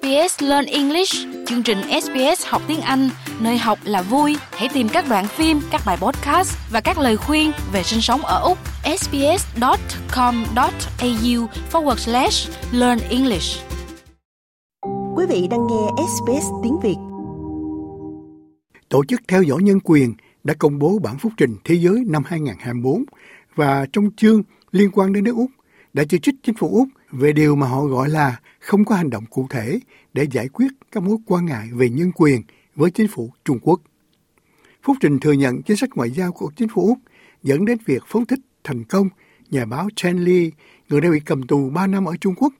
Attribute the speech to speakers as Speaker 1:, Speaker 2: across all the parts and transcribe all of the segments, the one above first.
Speaker 1: SBS Learn English, chương trình SBS học tiếng Anh, nơi học là vui. Hãy tìm các đoạn phim, các bài podcast và các lời khuyên về sinh sống ở Úc. sbs.com.au forward slash learn English.
Speaker 2: Quý vị đang nghe SBS tiếng Việt.
Speaker 3: Tổ chức theo dõi nhân quyền đã công bố bản phúc trình thế giới năm 2024 và trong chương liên quan đến nước Úc đã chỉ trích chính phủ Úc về điều mà họ gọi là không có hành động cụ thể để giải quyết các mối quan ngại về nhân quyền với chính phủ Trung Quốc. Phúc Trình thừa nhận chính sách ngoại giao của chính phủ Úc dẫn đến việc phóng thích thành công nhà báo Chen Li, người đã bị cầm tù 3 năm ở Trung Quốc,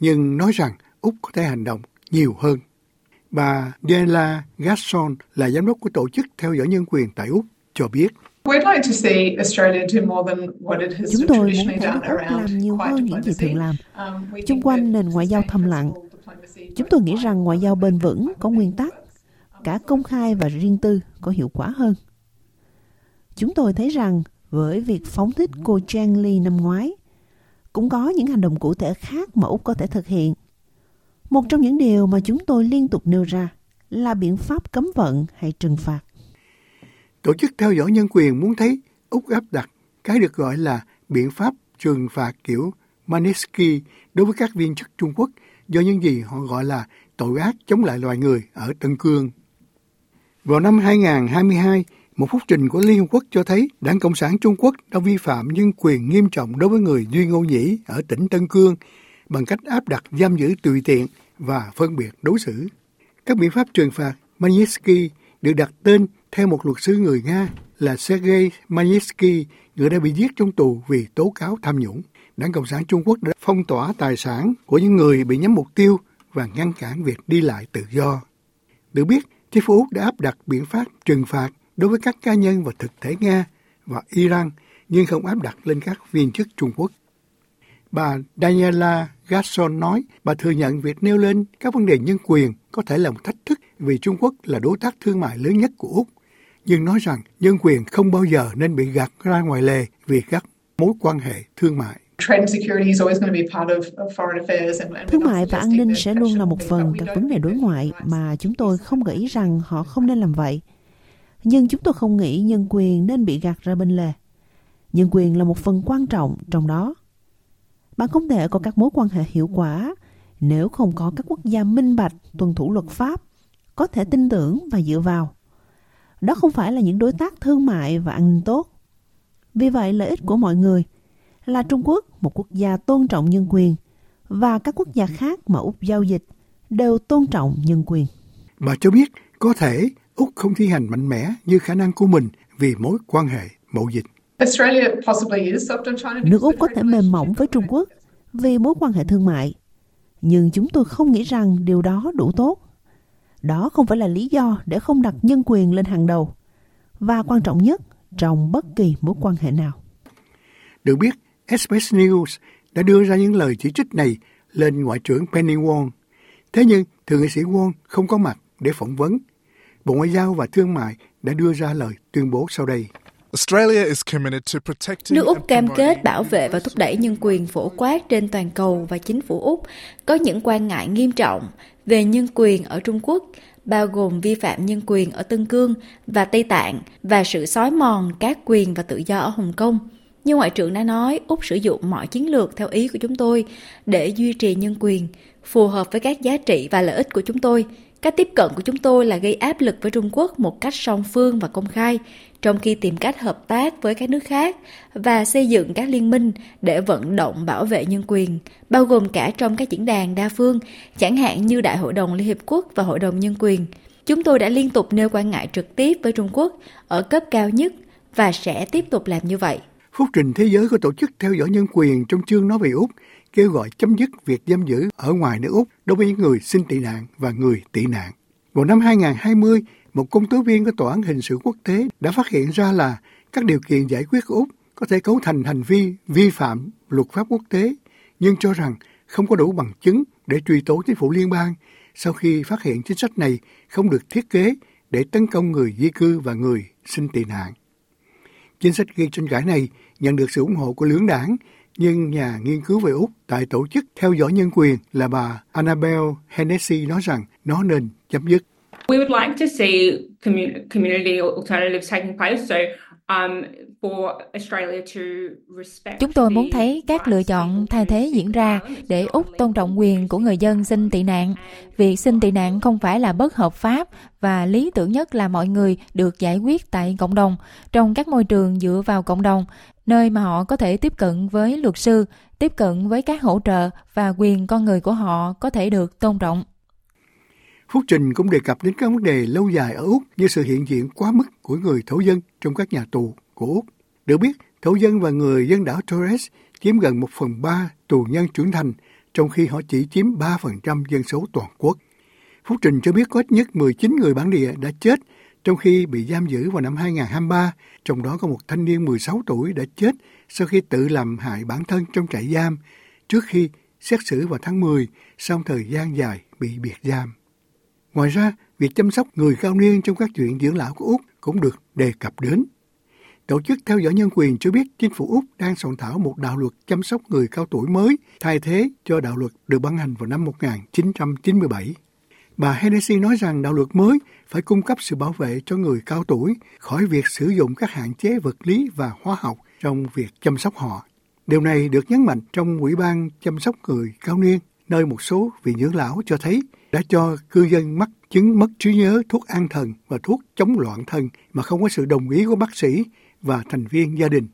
Speaker 3: nhưng nói rằng Úc có thể hành động nhiều hơn. Bà Della Gasson là giám đốc của tổ chức theo dõi nhân quyền tại Úc cho biết.
Speaker 4: Chúng tôi muốn thấy Úc làm nhiều hơn những gì thường làm, chung quanh nền ngoại giao thầm lặng. Chúng tôi nghĩ rằng ngoại giao bền vững có nguyên tắc, cả công khai và riêng tư có hiệu quả hơn. Chúng tôi thấy rằng với việc phóng thích cô Chang Lee năm ngoái, cũng có những hành động cụ thể khác mà Úc có thể thực hiện. Một trong những điều mà chúng tôi liên tục nêu ra là biện pháp cấm vận hay trừng phạt.
Speaker 3: Tổ chức theo dõi nhân quyền muốn thấy Úc áp đặt cái được gọi là biện pháp trừng phạt kiểu Magnitsky đối với các viên chức Trung Quốc do những gì họ gọi là tội ác chống lại loài người ở Tân Cương. Vào năm 2022, một phúc trình của Liên Hợp Quốc cho thấy Đảng Cộng sản Trung Quốc đã vi phạm nhân quyền nghiêm trọng đối với người Duy Ngô Nhĩ ở tỉnh Tân Cương bằng cách áp đặt giam giữ tùy tiện và phân biệt đối xử. Các biện pháp trừng phạt Magnitsky được đặt tên theo một luật sư người Nga là Sergei Magnitsky, người đã bị giết trong tù vì tố cáo tham nhũng. Đảng Cộng sản Trung Quốc đã phong tỏa tài sản của những người bị nhắm mục tiêu và ngăn cản việc đi lại tự do. Được biết, chính phủ Úc đã áp đặt biện pháp trừng phạt đối với các cá nhân và thực thể Nga và Iran, nhưng không áp đặt lên các viên chức Trung Quốc. Bà Daniela Gasson nói bà thừa nhận việc nêu lên các vấn đề nhân quyền có thể là một thách thức vì Trung Quốc là đối tác thương mại lớn nhất của Úc, nhưng nói rằng nhân quyền không bao giờ nên bị gạt ra ngoài lề vì các mối quan hệ thương mại.
Speaker 4: Thương mại và an ninh sẽ luôn là một phần các vấn đề đối ngoại mà chúng tôi không nghĩ rằng họ không nên làm vậy. Nhưng chúng tôi không nghĩ nhân quyền nên bị gạt ra bên lề. Nhân quyền là một phần quan trọng trong đó. Bạn không thể có các mối quan hệ hiệu quả nếu không có các quốc gia minh bạch tuân thủ luật pháp, có thể tin tưởng và dựa vào. Đó không phải là những đối tác thương mại và an ninh tốt. Vì vậy, lợi ích của mọi người là Trung Quốc, một quốc gia tôn trọng nhân quyền, và các quốc gia khác mà Úc giao dịch đều tôn trọng nhân quyền.
Speaker 3: Bà cho biết có thể Úc không thi hành mạnh mẽ như khả năng của mình vì mối quan hệ mậu dịch.
Speaker 4: Nước Úc có thể mềm mỏng với Trung Quốc vì mối quan hệ thương mại, nhưng chúng tôi không nghĩ rằng điều đó đủ tốt. Đó không phải là lý do để không đặt nhân quyền lên hàng đầu, và quan trọng nhất trong bất kỳ mối quan hệ nào.
Speaker 3: Được biết, SBS News đã đưa ra những lời chỉ trích này lên Ngoại trưởng Penny Wong. Thế nhưng, Thượng nghị sĩ Wong không có mặt để phỏng vấn. Bộ Ngoại giao và Thương mại đã đưa ra lời tuyên bố sau đây.
Speaker 1: Nước Úc cam kết bảo vệ và thúc đẩy nhân quyền phổ quát trên toàn cầu và chính phủ Úc có những quan ngại nghiêm trọng về nhân quyền ở Trung Quốc, bao gồm vi phạm nhân quyền ở Tân Cương và Tây Tạng và sự xói mòn các quyền và tự do ở Hồng Kông. Như Ngoại trưởng đã nói, Úc sử dụng mọi chiến lược theo ý của chúng tôi để duy trì nhân quyền, phù hợp với các giá trị và lợi ích của chúng tôi. Cách tiếp cận của chúng tôi là gây áp lực với Trung Quốc một cách song phương và công khai, trong khi tìm cách hợp tác với các nước khác và xây dựng các liên minh để vận động bảo vệ nhân quyền, bao gồm cả trong các diễn đàn đa phương, chẳng hạn như Đại hội đồng Liên Hiệp Quốc và Hội đồng Nhân quyền. Chúng tôi đã liên tục nêu quan ngại trực tiếp với Trung Quốc ở cấp cao nhất và sẽ tiếp tục làm như vậy.
Speaker 3: Phúc trình thế giới của Tổ chức Theo dõi Nhân quyền trong chương nói về Úc kêu gọi chấm dứt việc giam giữ ở ngoài nước Úc đối với những người xin tị nạn và người tị nạn. Vào năm 2020, một công tố viên của Tòa án Hình sự Quốc tế đã phát hiện ra là các điều kiện giải quyết của Úc có thể cấu thành hành vi vi phạm luật pháp quốc tế, nhưng cho rằng không có đủ bằng chứng để truy tố chính phủ liên bang sau khi phát hiện chính sách này không được thiết kế để tấn công người di cư và người xin tị nạn. Chính sách gây tranh cãi này nhận được sự ủng hộ của lưỡng đảng Nhưng nhà nghiên cứu về Úc tại tổ chức theo dõi nhân quyền là bà Annabel Hennessy nói rằng nó nên chấm dứt.
Speaker 5: We would like to see community alternatives taking place. So um,
Speaker 6: Chúng tôi muốn thấy các lựa chọn thay thế diễn ra để Úc tôn trọng quyền của người dân xin tị nạn. Việc xin tị nạn không phải là bất hợp pháp và lý tưởng nhất là mọi người được giải quyết tại cộng đồng, trong các môi trường dựa vào cộng đồng, nơi mà họ có thể tiếp cận với luật sư, tiếp cận với các hỗ trợ và quyền con người của họ có thể được tôn trọng.
Speaker 3: Phúc Trình cũng đề cập đến các vấn đề lâu dài ở Úc như sự hiện diện quá mức của người thổ dân trong các nhà tù của Úc. Được biết, thổ dân và người dân đảo Torres chiếm gần 1 phần 3 tù nhân trưởng thành, trong khi họ chỉ chiếm 3% dân số toàn quốc. Phúc Trình cho biết có ít nhất 19 người bản địa đã chết trong khi bị giam giữ vào năm 2023, trong đó có một thanh niên 16 tuổi đã chết sau khi tự làm hại bản thân trong trại giam trước khi xét xử vào tháng 10 sau thời gian dài bị biệt giam. Ngoài ra, việc chăm sóc người cao niên trong các chuyện dưỡng lão của Úc cũng được đề cập đến. Tổ chức theo dõi nhân quyền cho biết chính phủ Úc đang soạn thảo một đạo luật chăm sóc người cao tuổi mới thay thế cho đạo luật được ban hành vào năm 1997. Bà Hennessy nói rằng đạo luật mới phải cung cấp sự bảo vệ cho người cao tuổi khỏi việc sử dụng các hạn chế vật lý và hóa học trong việc chăm sóc họ. Điều này được nhấn mạnh trong Ủy ban chăm sóc người cao niên, nơi một số vị dưỡng lão cho thấy đã cho cư dân mắc chứng mất trí nhớ, thuốc an thần và thuốc chống loạn thần mà không có sự đồng ý của bác sĩ và thành viên gia đình.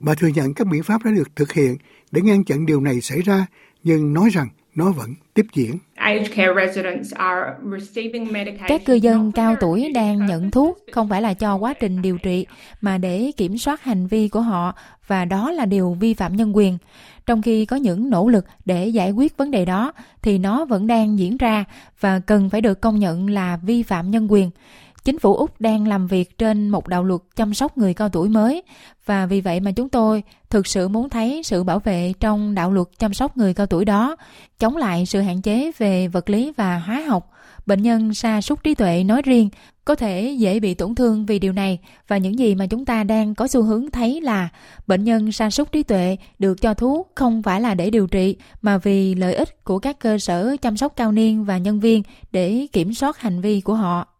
Speaker 3: Bà thừa nhận các biện pháp đã được thực hiện để ngăn chặn điều này xảy ra, nhưng nói rằng nó vẫn tiếp diễn.
Speaker 6: Các cư dân cao tuổi đang nhận thuốc không phải là cho quá trình điều trị mà để kiểm soát hành vi của họ và đó là điều vi phạm nhân quyền. Trong khi có những nỗ lực để giải quyết vấn đề đó thì nó vẫn đang diễn ra và cần phải được công nhận là vi phạm nhân quyền. Chính phủ Úc đang làm việc trên một đạo luật chăm sóc người cao tuổi mới. Và vì vậy mà chúng tôi thực sự muốn thấy sự bảo vệ trong đạo luật chăm sóc người cao tuổi đó, chống lại sự hạn chế về vật lý và hóa học. Bệnh nhân sa sút trí tuệ nói riêng có thể dễ bị tổn thương vì điều này. Và những gì mà chúng ta đang có xu hướng thấy là bệnh nhân sa sút trí tuệ được cho thuốc không phải là để điều trị mà vì lợi ích của các cơ sở chăm sóc cao niên và nhân viên để kiểm soát hành vi của họ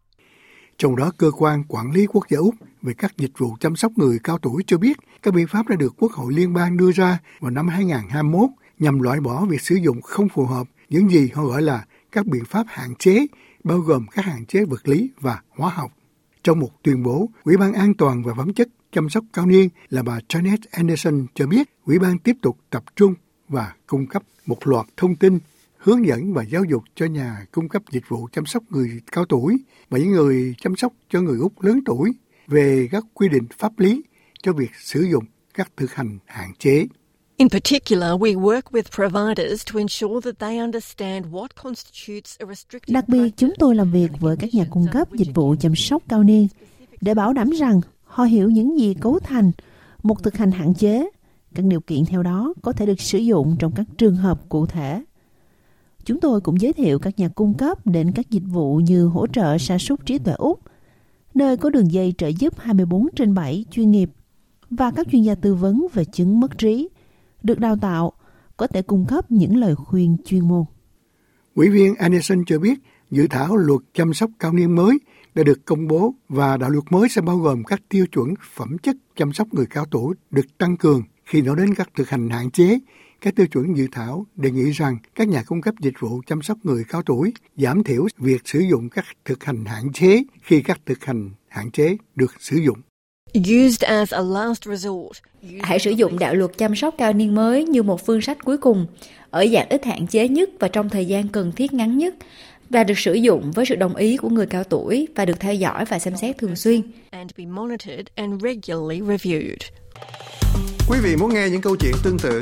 Speaker 3: trong đó, cơ quan quản lý quốc gia Úc về các dịch vụ chăm sóc người cao tuổi cho biết các biện pháp đã được Quốc hội Liên bang đưa ra vào năm 2021 nhằm loại bỏ việc sử dụng không phù hợp những gì họ gọi là các biện pháp hạn chế, bao gồm các hạn chế vật lý và hóa học. Trong một tuyên bố, Ủy ban An toàn và phẩm chất chăm sóc cao niên là bà Janet Anderson cho biết Ủy ban tiếp tục tập trung và cung cấp một loạt thông tin hướng dẫn và giáo dục cho nhà cung cấp dịch vụ chăm sóc người cao tuổi và những người chăm sóc cho người Úc lớn tuổi về các quy định pháp lý cho việc sử dụng các thực hành hạn chế. In particular, we work with providers to ensure that they understand what constitutes a restricted
Speaker 4: Đặc biệt, chúng tôi làm việc với các nhà cung cấp dịch vụ chăm sóc cao niên để bảo đảm rằng họ hiểu những gì cấu thành một thực hành hạn chế. Các điều kiện theo đó có thể được sử dụng trong các trường hợp cụ thể. Chúng tôi cũng giới thiệu các nhà cung cấp đến các dịch vụ như hỗ trợ sa sút trí tuệ Úc, nơi có đường dây trợ giúp 24 trên 7 chuyên nghiệp và các chuyên gia tư vấn về chứng mất trí, được đào tạo, có thể cung cấp những lời khuyên chuyên môn.
Speaker 3: Ủy viên Anderson cho biết dự thảo luật chăm sóc cao niên mới đã được công bố và đạo luật mới sẽ bao gồm các tiêu chuẩn phẩm chất chăm sóc người cao tuổi được tăng cường khi nói đến các thực hành hạn chế các tiêu chuẩn dự thảo đề nghị rằng các nhà cung cấp dịch vụ chăm sóc người cao tuổi giảm thiểu việc sử dụng các thực hành hạn chế khi các thực hành hạn chế được sử dụng.
Speaker 6: Hãy sử dụng đạo luật chăm sóc cao niên mới như một phương sách cuối cùng, ở dạng ít hạn chế nhất và trong thời gian cần thiết ngắn nhất, và được sử dụng với sự đồng ý của người cao tuổi và được theo dõi và xem xét thường xuyên.
Speaker 7: Quý vị muốn nghe những câu chuyện tương tự